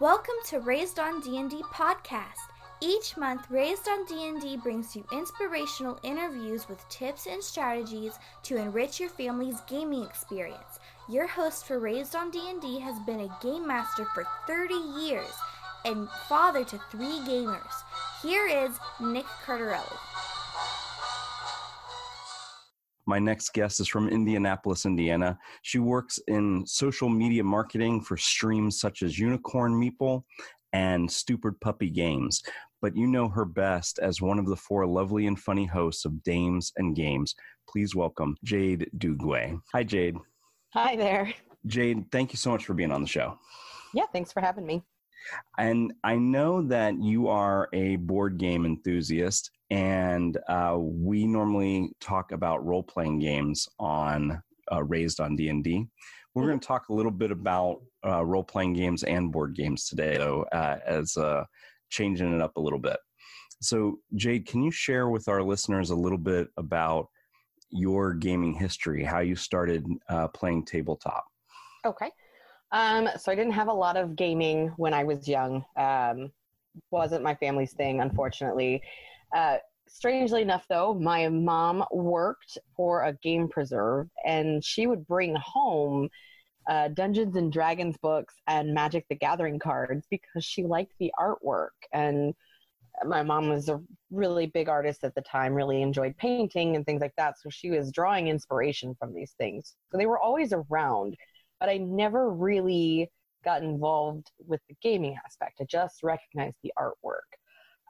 Welcome to Raised on D&D podcast. Each month, Raised on D&D brings you inspirational interviews with tips and strategies to enrich your family's gaming experience. Your host for Raised on D&D has been a game master for 30 years and father to 3 gamers. Here is Nick Cardarelli. My next guest is from Indianapolis, Indiana. She works in social media marketing for streams such as Unicorn Meeple and Stupid Puppy Games. But you know her best as one of the four lovely and funny hosts of Dames and Games. Please welcome Jade Dugway. Hi, Jade. Hi there. Jade, thank you so much for being on the show. Yeah, thanks for having me. And I know that you are a board game enthusiast and uh, we normally talk about role playing games on uh, Raised on D and D. We're going to talk a little bit about uh, role playing games and board games today, though, uh, as uh, changing it up a little bit. So, Jade, can you share with our listeners a little bit about your gaming history, how you started uh, playing tabletop? Okay. Um, so I didn't have a lot of gaming when I was young. Um, wasn't my family's thing, unfortunately. Uh, strangely enough, though, my mom worked for a game preserve, and she would bring home uh, Dungeons and Dragons books and Magic the Gathering cards because she liked the artwork. And my mom was a really big artist at the time, really enjoyed painting and things like that. So she was drawing inspiration from these things. So they were always around, but I never really got involved with the gaming aspect. I just recognized the artwork.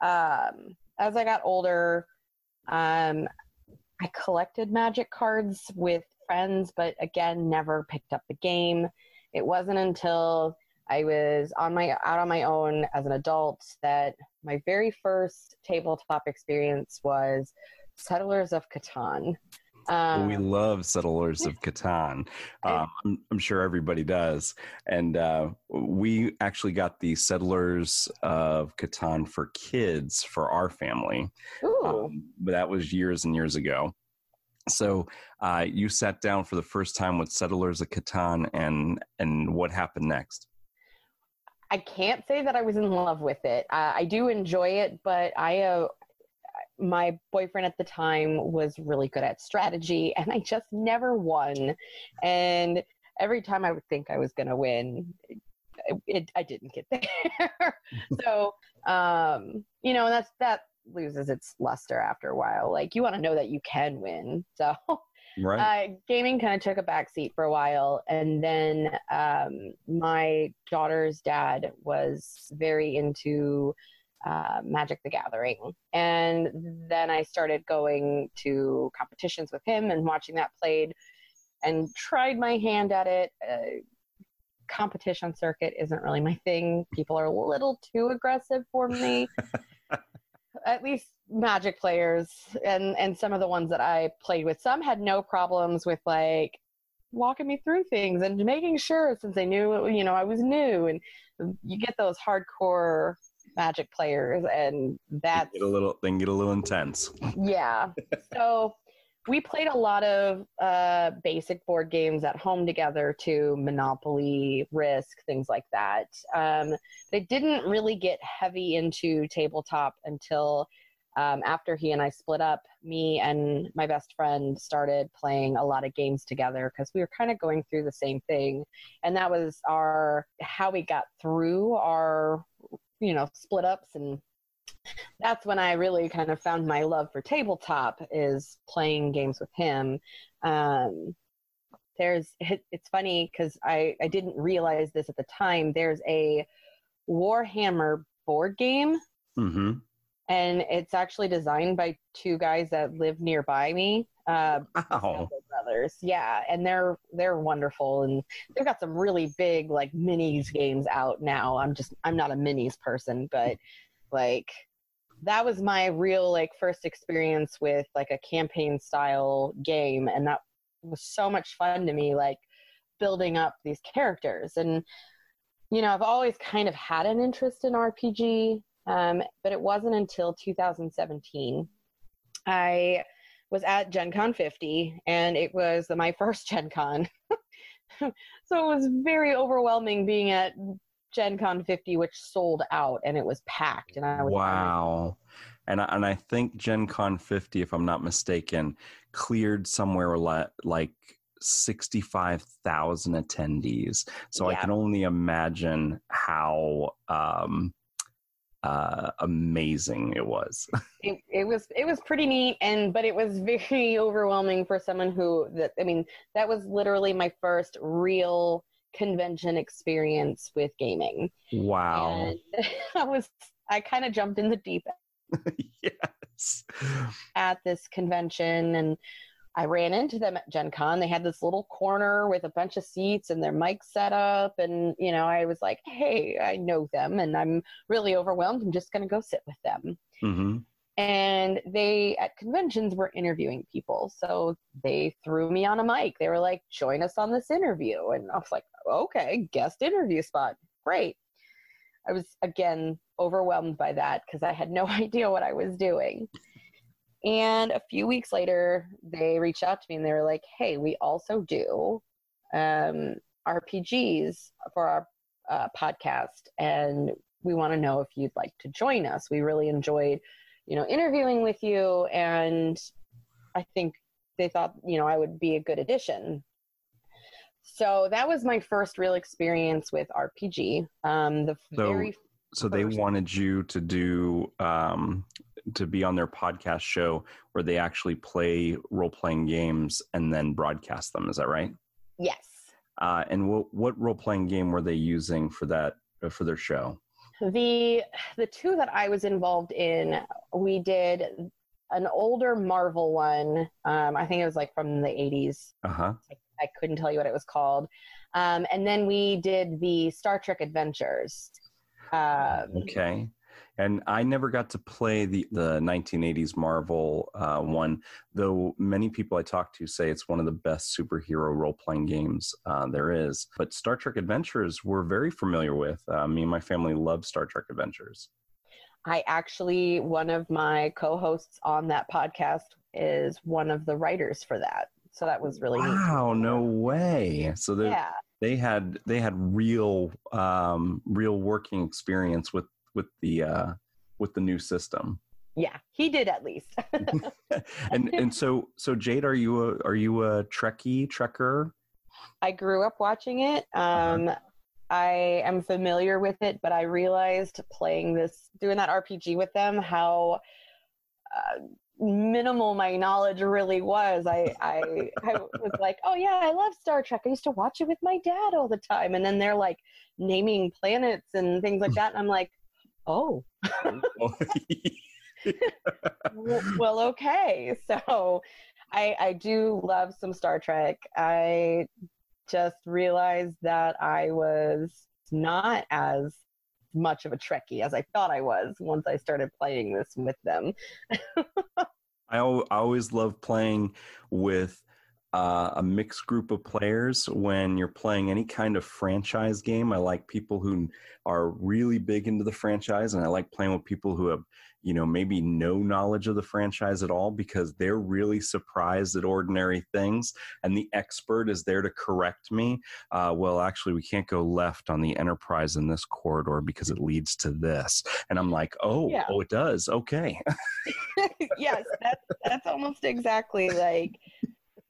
Um, as I got older, um, I collected magic cards with friends, but again, never picked up the game. It wasn't until I was on my out on my own as an adult that my very first tabletop experience was Settlers of Catan. Um, we love Settlers of Catan. Um, I'm, I'm sure everybody does. And uh, we actually got the Settlers of Catan for kids for our family. ooh, Um, but that was years and years ago. So uh, you sat down for the first time with Settlers of Catan, and and what happened next? I can't say that I was in love with it. Uh, I do enjoy it, but I, uh, my boyfriend at the time was really good at strategy, and I just never won. And every time I would think I was going to win, it, it, I didn't get there. so, um, you know, and that's that loses its luster after a while. Like you want to know that you can win. So. Right. Uh, gaming kind of took a backseat for a while, and then um, my daughter's dad was very into uh, Magic the Gathering, and then I started going to competitions with him and watching that played, and tried my hand at it. Uh, competition circuit isn't really my thing. People are a little too aggressive for me. At least magic players and and some of the ones that I played with some had no problems with like walking me through things and making sure since they knew you know I was new and you get those hardcore magic players and that Get a little, then get a little intense. yeah. So we played a lot of uh, basic board games at home together to Monopoly, Risk, things like that. Um, they didn't really get heavy into tabletop until um, after he and I split up. Me and my best friend started playing a lot of games together because we were kind of going through the same thing, and that was our how we got through our you know split ups and that's when I really kind of found my love for tabletop is playing games with him. Um, there's it, it's funny because I I didn't realize this at the time. There's a Warhammer board game, hmm and it's actually designed by two guys that live nearby me. Uh, Wow. Brothers yeah and they're they're wonderful and they've got some really big like minis games out now. I'm just i'm not a minis person but like that was my real like first experience with like a campaign style game and that was so much fun to me like building up these characters. And you know i've always kind of had an interest in rpg um, but it wasn't until 2017 i was at Gen Con 50, and it was my first Gen Con. so it was very overwhelming being at Gen Con 50, which sold out and it was packed. And I was wow. And I, and I think Gen Con 50, if I'm not mistaken, cleared somewhere like, like 65,000 attendees. So yeah. I can only imagine how um, uh, amazing it was. it, it was it was pretty neat, and but it was very overwhelming for someone who that I mean that was literally my first real convention experience with gaming. Wow! And I was I kind of jumped in the deep yes at this convention and I ran into them at Gen Con. They had this little corner with a bunch of seats and their mic set up. And, you know, I was like, hey, I know them and I'm really overwhelmed. I'm just going to go sit with them. Mm-hmm. And they, at conventions, were interviewing people. So they threw me on a mic. They were like, join us on this interview. And I was like, okay, guest interview spot. Great. I was, again, overwhelmed by that because I had no idea what I was doing. And a few weeks later, they reached out to me and they were like, hey, we also do um, RPGs for our uh, podcast. And we want to know if you'd like to join us. We really enjoyed, you know, interviewing with you. And I think they thought, you know, I would be a good addition. So that was my first real experience with RPG. Um, the so, very so they wanted you to do um, to be on their podcast show where they actually play role playing games and then broadcast them. Is that right? Yes. Uh, and what what role playing game were they using for that uh, for their show? The the two that I was involved in, we did an older Marvel one. Um, I think it was like from the eighties. Uh huh. I, I, couldn't tell you what it was called. Um, and then we did the Star Trek Adventures. Um, okay and I never got to play the the 1980s Marvel uh, one, though many people I talk to say it's one of the best superhero role playing games uh, there is. But Star Trek Adventures we're very familiar with. Uh, me and my family love Star Trek Adventures. I actually one of my co-hosts on that podcast is one of the writers for that. So that was really wow, no way. So they yeah. they had they had real um, real working experience with with the uh, with the new system. Yeah, he did at least. and and so so Jade, are you a are you a Trekkie Trekker? I grew up watching it. Uh-huh. Um, uh-huh. I am familiar with it, but I realized playing this, doing that RPG with them, how uh, minimal my knowledge really was. I, I, I was like, oh yeah, I love Star Trek. I used to watch it with my dad all the time. And then they're like naming planets and things like that. And I'm like, oh. oh well, okay. So I, I do love some Star Trek. I just realized that I was not as much of a Trekkie as I thought I was once I started playing this with them. I, always love playing with uh, a mixed group of players when you're playing any kind of franchise game. I like people who are really big into the franchise, and I like playing with people who have, you know, maybe no knowledge of the franchise at all because they're really surprised at ordinary things, and the expert is there to correct me. Uh, well, actually, we can't go left on the Enterprise in this corridor because it leads to this, and I'm like, oh, yeah. oh, it does. Okay. yes, that's that's almost exactly like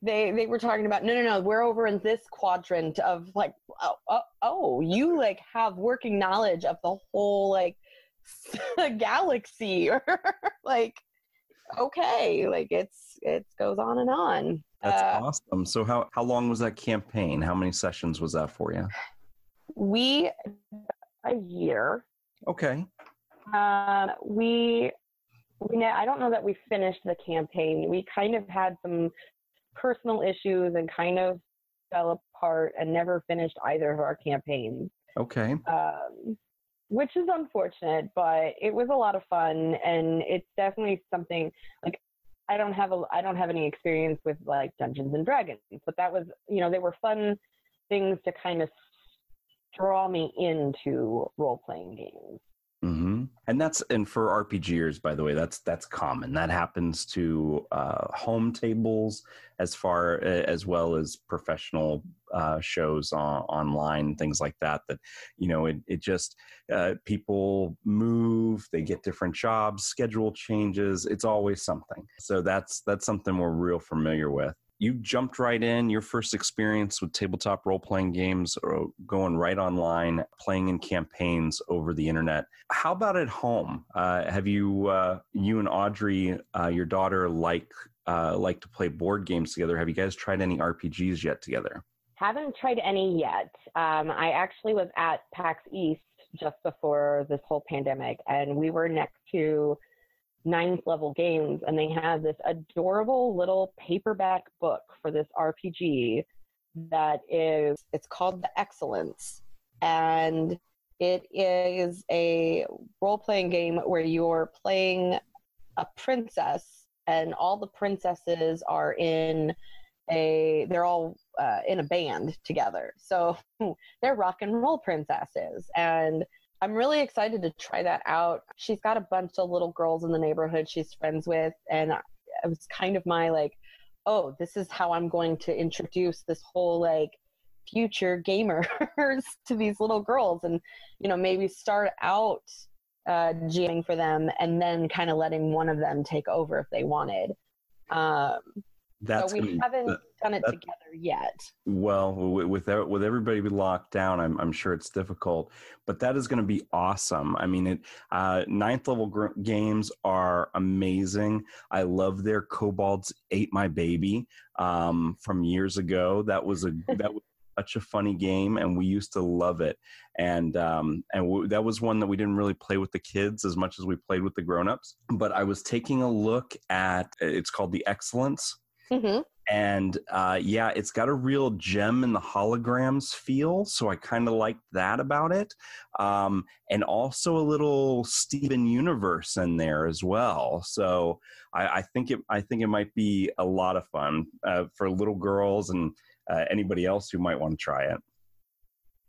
they they were talking about no no no we're over in this quadrant of like oh, oh, oh you like have working knowledge of the whole like galaxy. Or like okay like it's it goes on and on. That's uh, awesome. So how how long was that campaign? How many sessions was that for you? We a year. Okay. Um we we I don't know that we finished the campaign. We kind of had some personal issues and kind of fell apart and never finished either of our campaigns. Okay. Um, which is unfortunate, but it was a lot of fun, and it's definitely something like I don't have a I don't have any experience with like Dungeons and Dragons, but that was you know they were fun things to kind of draw me into role playing games. And that's and for rpgers by the way that's that's common. That happens to uh, home tables as far as well as professional uh, shows on, online things like that that you know it, it just uh, people move they get different jobs schedule changes it's always something. So that's that's something we're real familiar with you jumped right in. Your first experience with tabletop role playing games or going right online playing in campaigns over the internet. How about at home? Uh, have you uh, you and audrey uh, your daughter like uh, like to play board games together? Have you guys tried any rpgs yet together? Haven't tried any yet. Um, i actually was at pax east just before this whole pandemic and we were next to ninth level games and they had this adorable little paperback book for this RPG that is it's called The Excellence. And it is a role playing game where you're playing a princess and all the princesses are in a they're all uh, in a band together. So they're rock and roll princesses. And I'm really excited to try that out. She's got a bunch of little girls in the neighborhood she's friends with, and it was kind of my like, oh, this is how I'm going to introduce this whole like future gamers to these little girls, and you know maybe start out uh, jamming for them, and then kind of letting one of them take over if they wanted. Um, that's so we haven't that, done it that, together yet. Well, with with everybody locked down, I'm I'm sure it's difficult, but that is going to be awesome. I mean, it uh, ninth level gr- games are amazing. I love their Kobolds ate my baby um, from years ago. That was a that was such a funny game, and we used to love it. And um, and w- that was one that we didn't really play with the kids as much as we played with the grown-ups. But I was taking a look at it's called the Excellence Mm-hmm. And uh, yeah, it's got a real Jem and the Holograms feel. So I kind of like that about it. Um, and also a little Steven Universe in there as well. So I, I think it I think it might be a lot of fun uh, for little girls and uh, anybody else who might want to try it.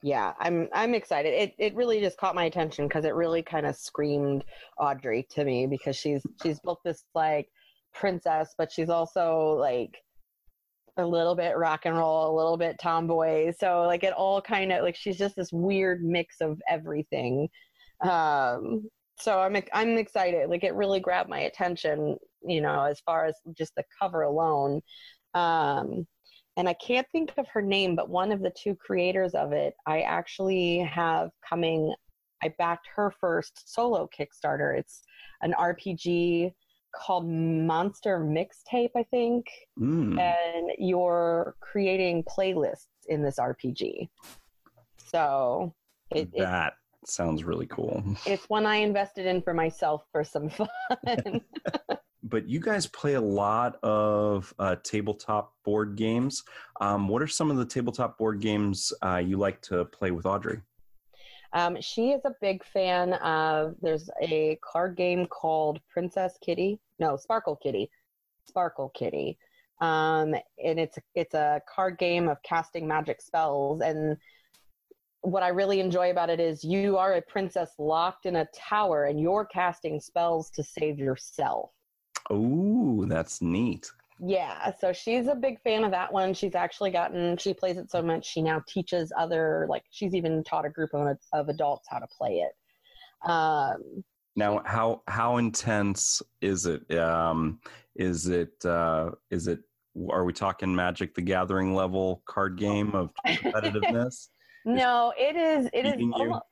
Yeah, I'm I'm excited. It it really just caught my attention because it really kind of screamed Audrey to me because she's she's both this like princess, but she's also like a little bit rock and roll, a little bit tomboy. So like it all kind of like she's just this weird mix of everything. Um, so I'm I'm excited. Like it really grabbed my attention, you know, as far as just the cover alone. Um, and I can't think of her name, but one of the two creators of it, I actually have coming. I backed her first solo Kickstarter. It's an RPG called Monster Mixtape, I think. Mm. And you're creating playlists in this RPG. So it, that it, sounds really cool. It's one I invested in for myself for some fun. but you guys play a lot of uh, tabletop board games. Um, what are some of the tabletop board games uh, you like to play with Audrey? Um, she is a big fan of. There's a card game called Princess Kitty. No, Sparkle Kitty. Sparkle Kitty. Um, and it's it's a card game of casting magic spells. And what I really enjoy about it is you are a princess locked in a tower, and you're casting spells to save yourself. Oh, that's neat. Yeah, so she's a big fan of that one. She's actually gotten, she plays it so much, she now teaches other, like, she's even taught a group of, of adults how to play it. Um, now, how how intense is it? Um, is it uh, is it? Are we talking Magic the Gathering level card game of competitiveness? no, it is. It is. Almost,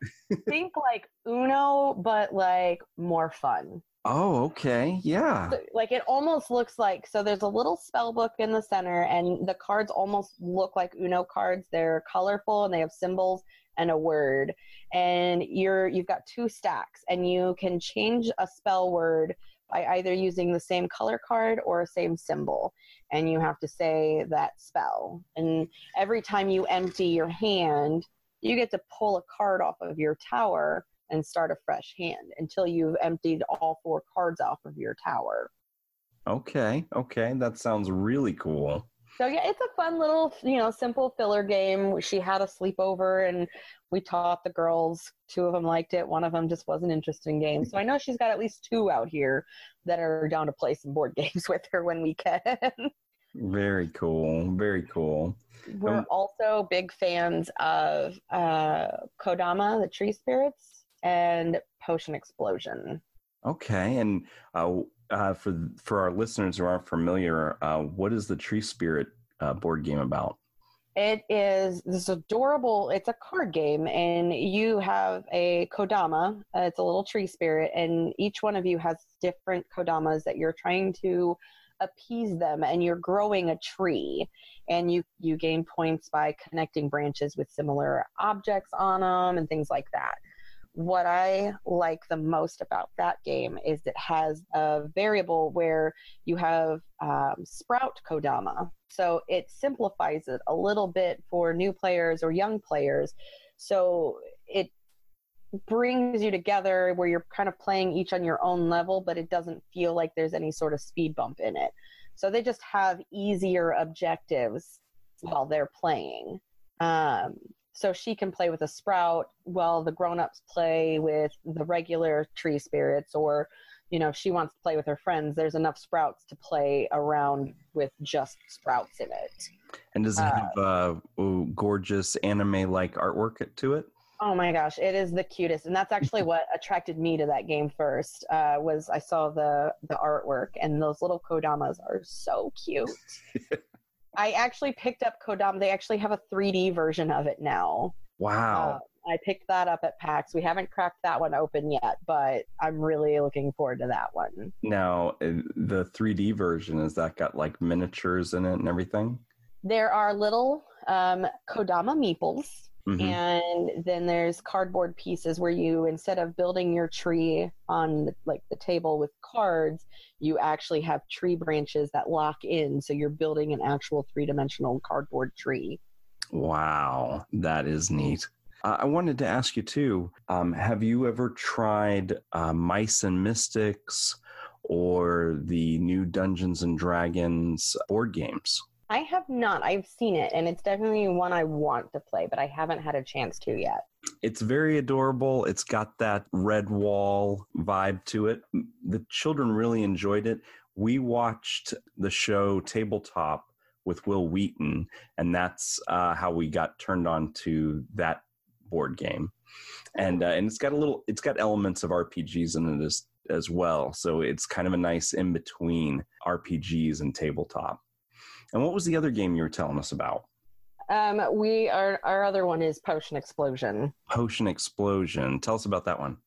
think like Uno, but like more fun. Oh, okay. Yeah. Like it almost looks like so there's a little spell book in the center and the cards almost look like Uno cards. They're colorful and they have symbols and a word. And you're you've got two stacks and you can change a spell word by either using the same color card or a same symbol and you have to say that spell. And every time you empty your hand, you get to pull a card off of your tower and start a fresh hand until you've emptied all four cards off of your tower. Okay, okay, that sounds really cool. So yeah, it's a fun little, you know, simple filler game. She had a sleepover and we taught the girls. Two of them liked it. One of them just wasn't interested in games. So I know she's got at least two out here that are down to play some board games with her when we can. Very cool. Very cool. We're Um, also big fans of uh, Kodama, the Tree Spirits, and Potion Explosion. Okay, and uh, uh, for for our listeners who aren't familiar, uh, what is the Tree Spirit uh, board game about? It is this adorable. It's a card game, and you have a kodama. Uh, it's a little tree spirit, and each one of you has different kodamas that you're trying to appease them, and you're growing a tree. And you you gain points by connecting branches with similar objects on them and things like that. What I like the most about that game is it has a variable where you have um, sprout kodama. So it simplifies it a little bit for new players or young players. So it brings you together where you're kind of playing each on your own level, but it doesn't feel like there's any sort of speed bump in it. So they just have easier objectives while they're playing. Um, so she can play with a sprout while the grown-ups play with the regular tree spirits or you know if she wants to play with her friends there's enough sprouts to play around with just sprouts in it. And does it Uh, have uh, ooh, gorgeous anime like artwork to it? oh my gosh it is the cutest. And that's actually what attracted me to that game first uh, was i saw the the artwork and those little kodamas are so cute i actually picked up kodama they actually have a 3d version of it now Wow. Uh, I picked that up at PAX. We haven't cracked that one open yet, but I'm really looking forward to that one. now uh, the 3D version is that got like miniatures in it and everything? There are little um, Kodama meeples, Mhm. and then there's cardboard pieces where you, instead of building your tree on like the table with cards, you actually have tree branches that lock in, so you're building an actual three dimensional cardboard tree. Wow, that is neat. Uh, I wanted to ask you too. Um, have you ever tried uh, Mice and Mystics or the new Dungeons and Dragons board games? I have not. I've seen it, and it's definitely one I want to play, but I haven't had a chance to yet. It's very adorable. It's got that Redwall vibe to it. The children really enjoyed it. We watched the show Tabletop with Wil Wheaton, and that's uh, how we got turned on to that board game. And uh, and it's got a little, it's got elements of RPGs in it as as well. So it's kind of a nice in between RPGs and tabletop. And what was the other game you were telling us about? Um, we are our other one is Potion Explosion. Potion Explosion. Tell us about that one.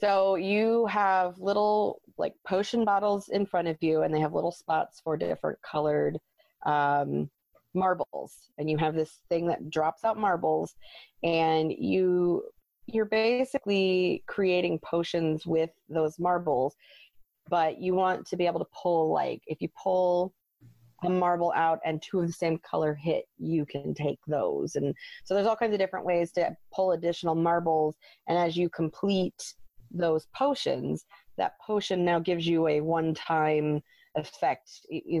So you have little like potion bottles in front of you, and they have little spots for different colored um, marbles, and you have this thing that drops out marbles, and you you're basically creating potions with those marbles, but you want to be able to pull like if you pull a marble out and two of the same color hit, you can take those. And so there's all kinds of different ways to pull additional marbles. And as you complete those potions, that potion now gives you a one time effect.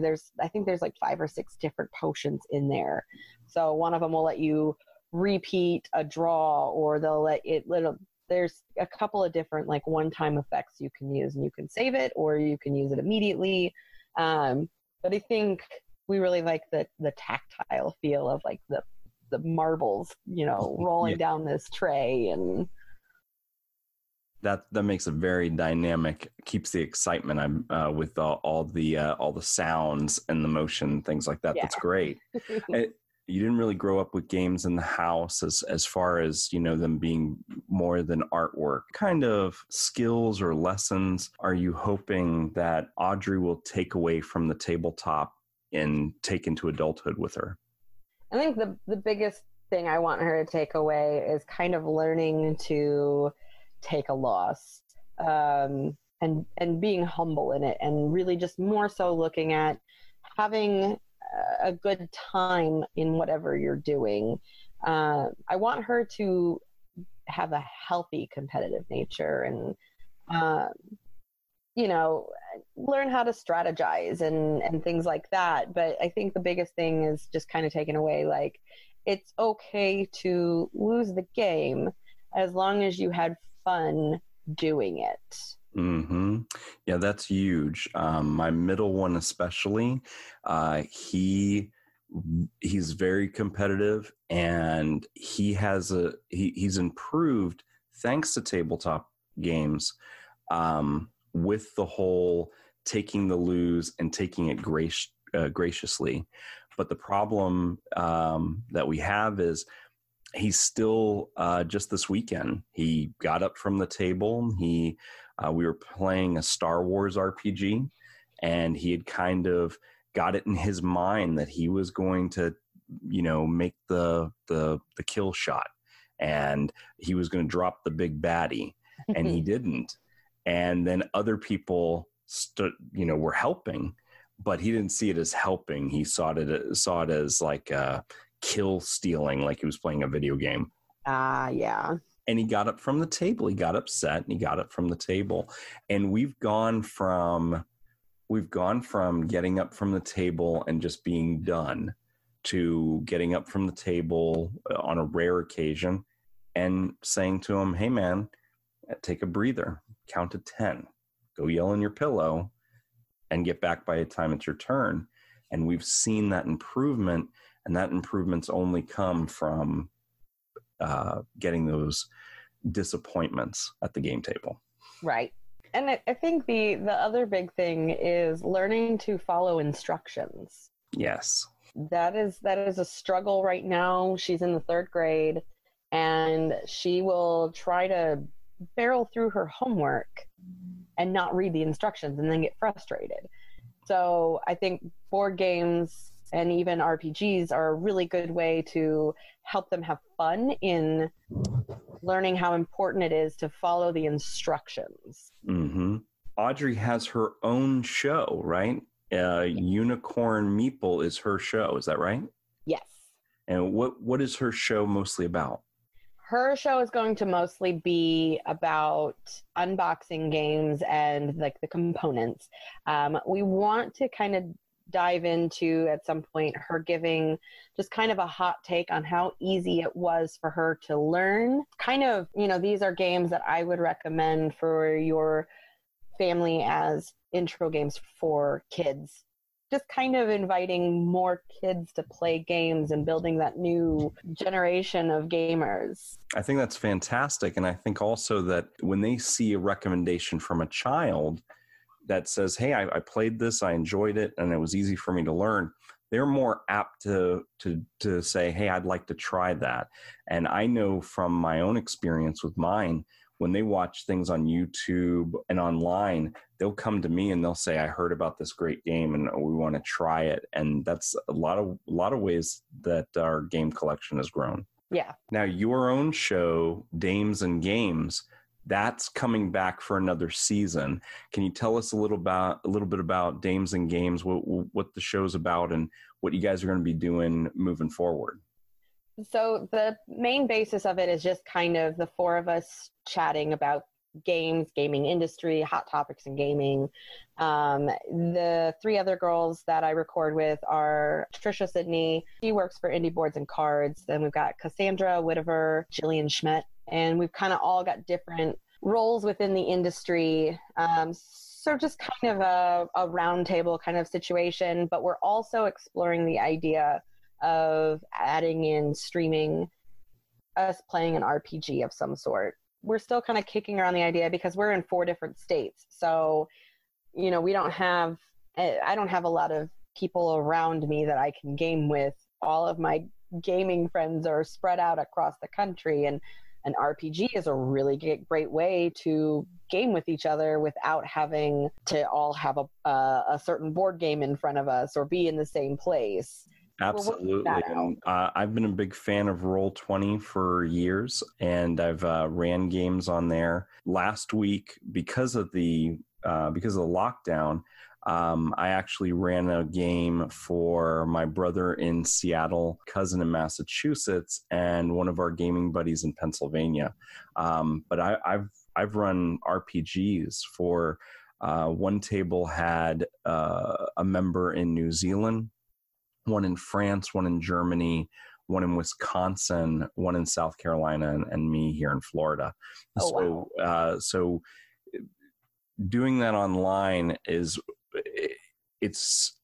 There's, I think there's like five or six different potions in there. So one of them will let you repeat a draw, or they'll let it little. There's a couple of different like one time effects you can use, and you can save it or you can use it immediately. Um, but I think we really like the the tactile feel of like the the marbles, you know, rolling Yeah. down this tray and that that makes it very dynamic keeps the excitement i'm uh, with all, all the uh, all the sounds and the motion things like that Yeah. that's great It- you didn't really grow up with games in the house as as far as you know them being more than artwork. Kind of skills or lessons are you hoping that audrey will take away from the tabletop and take into adulthood with her? I think the the biggest thing I want her to take away is kind of learning to take a loss um, and and being humble in it, and really just more so looking at having a good time in whatever you're doing. Uh, I want her to have a healthy competitive nature and. Um, you know, learn how to strategize and and things like that but i think the biggest thing is just kind of taking away like it's okay to lose the game as long as you had fun doing it hmm Yeah, that's huge. Um, my middle one, especially, uh, he he's very competitive, and he has a he, he's improved thanks to tabletop games um, with the whole taking the lose and taking it grace, uh, graciously. But the problem um, that we have is he's still uh, just this weekend. He got up from the table. He uh, we were playing a Star Wars RPG, and he had kind of got it in his mind that he was going to, you know, make the the the kill shot, and he was going to drop the big baddie, and he didn't. And then other people, stood, you know, were helping, but he didn't see it as helping. He saw it saw it as like uh, kill stealing, like he was playing a video game. Ah, uh, yeah and he got up from the table. He got upset and he got up from the table. And we've gone from we've gone from getting up from the table and just being done to getting up from the table uh, on a rare occasion and saying to him, "Hey man, take a breather. Count to 10. Go yell in your pillow and get back by the time it's your turn." And we've seen that improvement and that improvement's only come from uh, getting those disappointments at the game table. Right. And I, I think the the other big thing is learning to follow instructions. Yes. That is that is a struggle right now. She's in the 3rd grade and she will try to barrel through her homework and not read the instructions and then get frustrated. So I think board games and even RPGs are a really good way to help them have fun in learning how important it is to follow the instructions. Mm-hmm. Audrey has her own show, right? Uh, Unicorn Meeple is her show. Is that right? Yes. And what what is her show mostly about? Her show is going to mostly be about unboxing games and like the components. Um, we want to kind of dive into at some point her giving just kind of a hot take on how easy it was for her to learn. Kind of, you know, these are games that I would recommend for your family as intro games for kids. Just kind of inviting more kids to play games and building that new generation of gamers. I think that's fantastic. And I think also that when they see a recommendation from a child, that says, "Hey, I, I, played this, I enjoyed it, and it was easy for me to learn," they're more apt to to to say, "Hey, I'd like to try that." And I know from my own experience with mine, when they watch things on YouTube and online, they'll come to me and they'll say, "I heard about this great game and we want to try it." And that's a lot of a lot of ways that our game collection has grown. Yeah. Now, your own show, Dames and Games, that's coming back for another season. Can you tell us a little about a little bit about Dames and Games, what what the show's about, and what you guys are going to be doing moving forward? So the main basis of it is just kind of the four of us chatting about games, gaming industry, hot topics in gaming. Um, the three other girls that I record with are Trisha Sidney. She works for Indie Boards and Cards. Then we've got Cassandra Whitaver, Jillian Schmidt, and we've kind of all got different roles within the industry. Um, so just kind of a, a roundtable kind of situation, but we're also exploring the idea of adding in streaming us playing an RPG of some sort. We're still kind of kicking around the idea because we're in four different states. So, you know, we don't have, I don't have a lot of people around me that I can game with. All of my gaming friends are spread out across the country. And an RPG is a really great way to game with each other without having to all have a, uh, a certain board game in front of us or be in the same place. Absolutely. uh, I've been a big fan of Roll20 for years, and I've uh, ran games on there. Last week, because of the uh, because of the lockdown, um, I actually ran a game for my brother in Seattle, cousin in Massachusetts, and one of our gaming buddies in Pennsylvania. Um, but I, have I've run RPGs for Uh, one table had uh, a member in New Zealand, one in France, one in Germany, one in Wisconsin, one in South Carolina, and, and me here in Florida. Oh, so, wow. uh, so doing that online is it's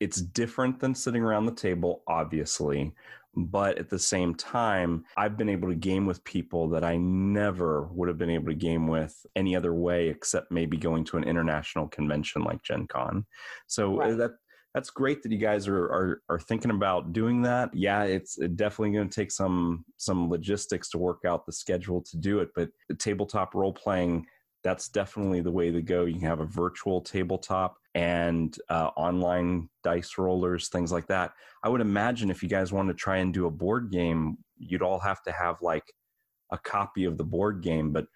it's different than sitting around the table, obviously. But at the same time, I've been able to game with people that I never would have been able to game with any other way except maybe going to an international convention like Gen Con. So uh, right. that that's great that you guys are, are are thinking about doing that. Yeah, it's definitely going to take some some logistics to work out the schedule to do it, but the tabletop role playing that's definitely the way to go. You can have a virtual tabletop and uh, online dice rollers, things like that. I would imagine if you guys wanted to try and do a board game, you'd all have to have like a copy of the board game. But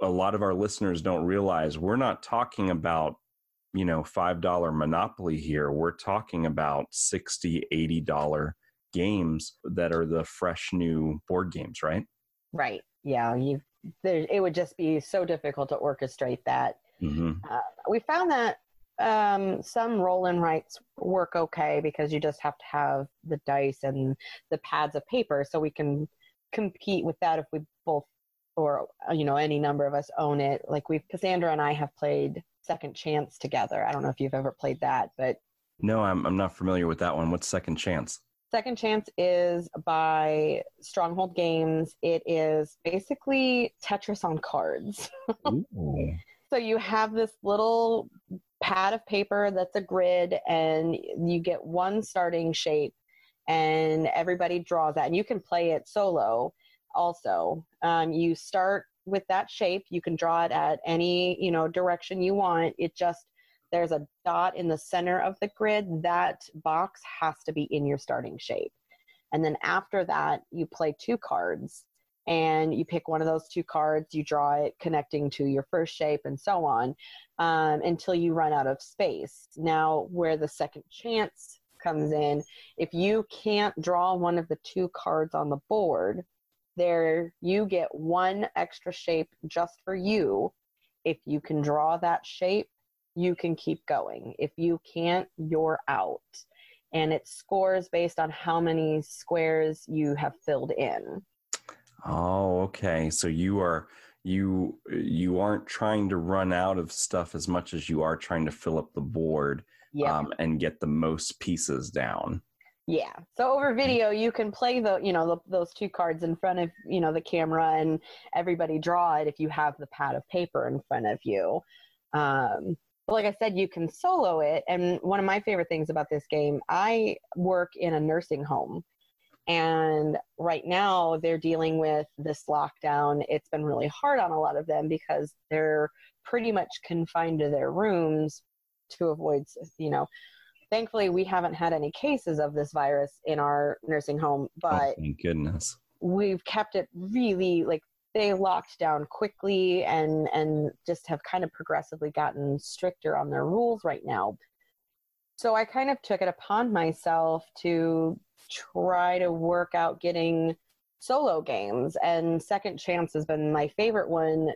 a lot of our listeners don't realize we're not talking about you know five dollar monopoly here we're talking about 60 80 dollar games that are the fresh new board games right right yeah you there, it would just be so difficult to orchestrate that. Mm-hmm. Uh, we found that um, some roll and writes work okay because you just have to have the dice and the pads of paper so we can compete with that if we both or you know any number of us own it. Like we've cassandra and i have played second chance together. I don't know if you've ever played that but no i'm, I'm not familiar with that one. What's second chance? Second Chance is by Stronghold Games. It is basically Tetris on cards. so you have this little pad of paper that's a grid, and you get one starting shape, and everybody draws that. And you can play it solo also. Um, you start with that shape. You can draw it at any you know direction you want. It just there's a dot in the center of the grid, that box has to be in your starting shape. And then after that, you play two cards and you pick one of those two cards, you draw it connecting to your first shape, and so on um, until you run out of space. Now, where the second chance comes in, if you can't draw one of the two cards on the board, there you get one extra shape just for you. If you can draw that shape, you can keep going. If you can't, you're out. And it scores based on how many squares you have filled in. Oh, okay. So you are you you aren't trying to run out of stuff as much as you are trying to fill up the board um, and get the most pieces down. Yeah. So over video, you can play the you know the, those two cards in front of you know the camera, and everybody draw it if you have the pad of paper in front of you. Um, but like I said, you can solo it. And one of my favorite things about this game, I work in a nursing home. And right now they're dealing with this lockdown. It's been really hard on a lot of them because they're pretty much confined to their rooms to avoid, you know, thankfully we haven't had any cases of this virus in our nursing home, oh, but oh, thank goodness. We've kept it really like they locked down quickly and and just have kind of progressively gotten stricter on their rules right now. So I kind of took it upon myself to try to work out getting solo games and second chance has been my favorite one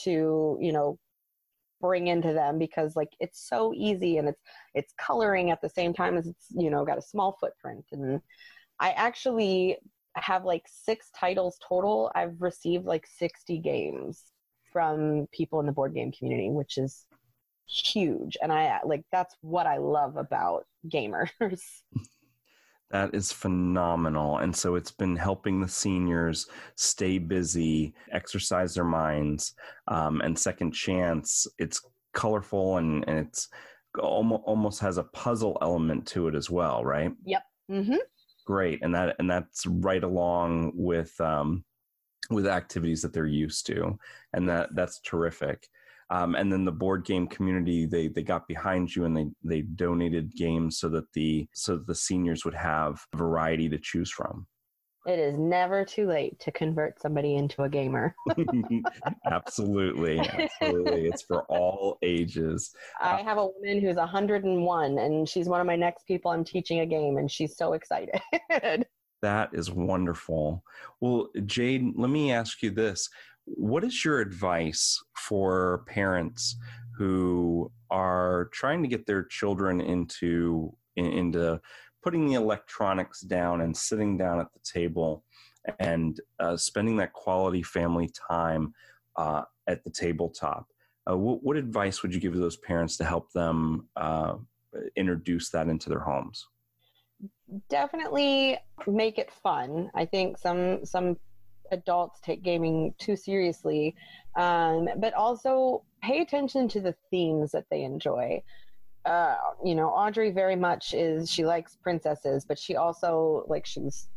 to, you know, bring into them because like it's so easy and it's it's coloring at the same time as it's, you know, got a small footprint and I actually have like six titles total. I've received like 60 games from people in the board game community, which is huge. And I like that's what I love about gamers. That is phenomenal. And so it's been helping the seniors stay busy, exercise their minds, um, and second chance. It's colorful and, and it's almost, almost has a puzzle element to it as well, right? Yep. Mm-hmm great and that and that's right along with um, with activities that they're used to and that that's terrific um, and then the board game community they they got behind you and they they donated games so that the so that the seniors would have variety to choose from it is never too late to convert somebody into a gamer. absolutely. Absolutely. It's for all ages. I have a woman who's 101 and she's one of my next people I'm teaching a game and she's so excited. that is wonderful. Well, Jade, let me ask you this. What is your advice for parents who are trying to get their children into into putting the electronics down and sitting down at the table and uh, spending that quality family time uh, at the tabletop. Uh, what, what, advice would you give those parents to help them uh, introduce that into their homes? Definitely make it fun. I think some some adults take gaming too seriously, um, but also pay attention to the themes that they enjoy. Uh, you know, Audrey very much is she likes princesses, but she also like she's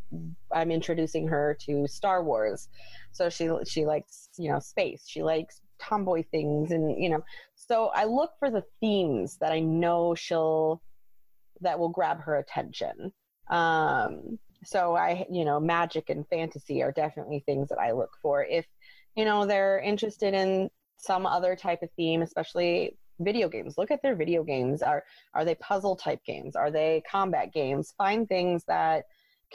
I'm introducing her to Star Wars, so she she likes you know space. She likes tomboy things, and you know, so I look for the themes that I know she'll that will grab her attention. Um, so I, you know, magic and fantasy are definitely things that I look for. If you know they're interested in some other type of theme, especially video games. Look at their video games. Are are they puzzle type games? Are they combat games? Find things that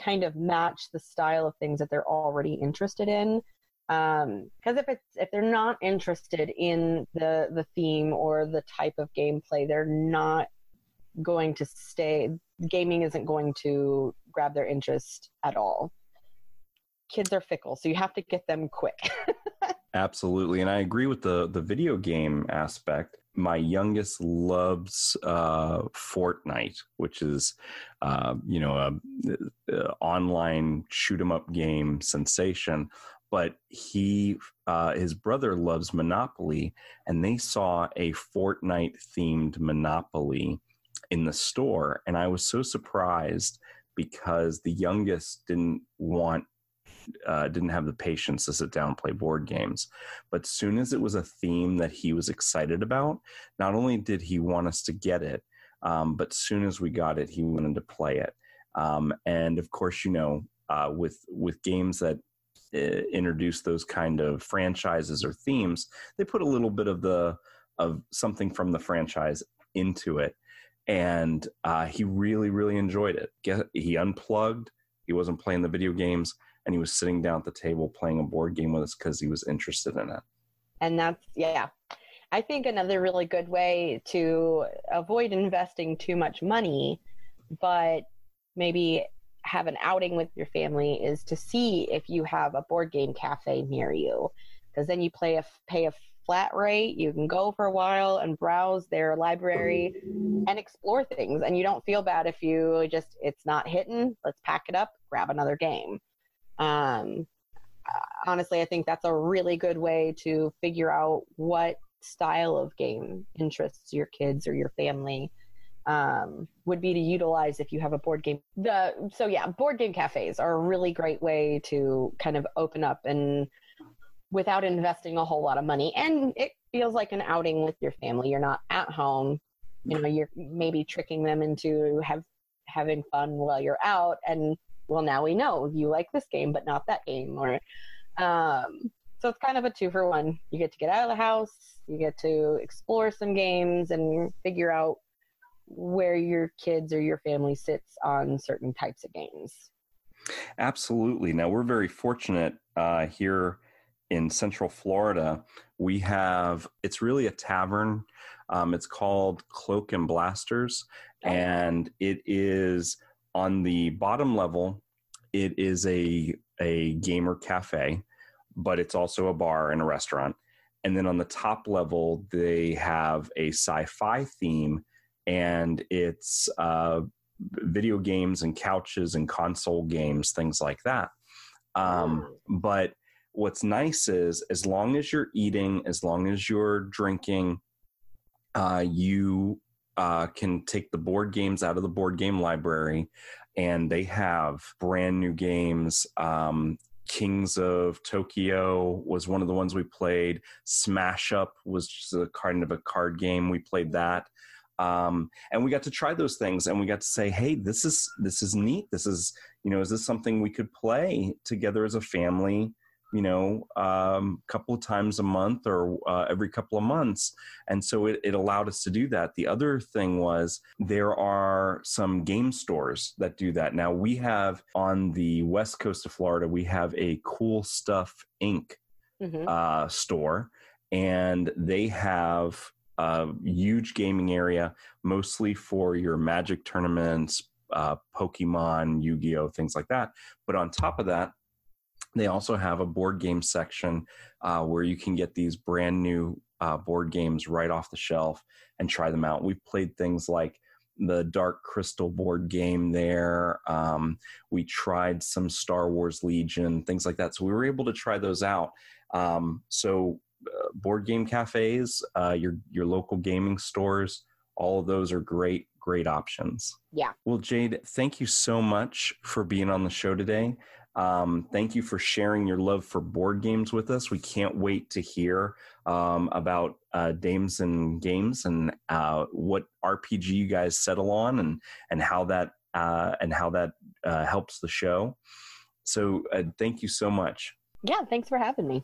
kind of match the style of things that they're already interested in. Because um, if it's if they're not interested in the the theme or the type of gameplay, they're not going to stay. Gaming isn't going to grab their interest at all. Kids are fickle, so you have to get them quick. Absolutely, and I agree with the the video game aspect my youngest loves uh, Fortnite, which is, uh, you know, a, a online shoot 'em up game sensation. But he, uh, his brother loves Monopoly, and they saw a Fortnite themed Monopoly in the store, and I was so surprised because the youngest didn't want uh, didn't have the patience to sit down and play board games. But soon as it was a theme that he was excited about, not only did he want us to get it, um, but soon as we got it, he wanted to play it. Um, and of course, you know, uh, with with games that uh, introduce those kind of franchises or themes, they put a little bit of the of something from the franchise into it and uh, he really really enjoyed it he unplugged he wasn't playing the video games and he was sitting down at the table playing a board game with us because he was interested in it. And that's, yeah. I think another really good way to avoid investing too much money, but maybe have an outing with your family is to see if you have a board game cafe near you. Because then you play a, pay a flat rate, you can go for a while and browse their library and explore things. And you don't feel bad if you just, it's not hitting, let's pack it up, grab another game. Um, honestly, I think that's a really good way to figure out what style of game interests your kids or your family. Um, would be to utilize if you have a board game. The so yeah, board game cafes are a really great way to kind of open up and without investing a whole lot of money, and it feels like an outing with your family. You're not at home, you know. You're maybe tricking them into have having fun while you're out, and well, now we know you like this game, but not that game. Or, um, so it's kind of a two for one. You get to get out of the house, you get to explore some games and figure out where your kids or your family sits on certain types of games. Absolutely. Now, we're very fortunate uh, here in Central Florida. We have, it's really a tavern. Um, it's called Cloak and Blasters, oh. and it is on the bottom level, it is a a gamer cafe, but it's also a bar and a restaurant. And then on the top level, they have a sci-fi theme, and it's uh, video games and couches and console games, things like that. Um, but what's nice is as long as you're eating, as long as you're drinking, uh, you uh, can take the board games out of the board game library, and they have brand new games. Um, Kings of Tokyo was one of the ones we played. Smash Up was just a kind of a card game. We played that. Um, and we got to try those things and we got to say hey this is this is neat this is you know is this something we could play together as a family you know, a um, couple of times a month or uh, every couple of months. And so it, it allowed us to do that. The other thing was there are some game stores that do that. Now, we have on the west coast of Florida, we have a Cool Stuff Inc. Mm-hmm. Uh, store, and they have a huge gaming area, mostly for your Magic tournaments, uh, Pokemon, Yu Gi Oh, things like that. But on top of that, they also have a board game section uh, where you can get these brand new uh, board games right off the shelf and try them out. We've played things like the Dark Crystal board game there. Um, we tried some Star Wars Legion, things like that. So we were able to try those out. Um, so uh, board game cafes, uh, your your local gaming stores, all of those are great great options. Yeah. Well, Jade, thank you so much for being on the show today. Um, thank you for sharing your love for board games with us. We can't wait to hear um, about uh, Dames and Games and uh, what RPG you guys settle on and and how that uh, and how that uh, helps the show. So, uh, thank you so much. Yeah, thanks for having me.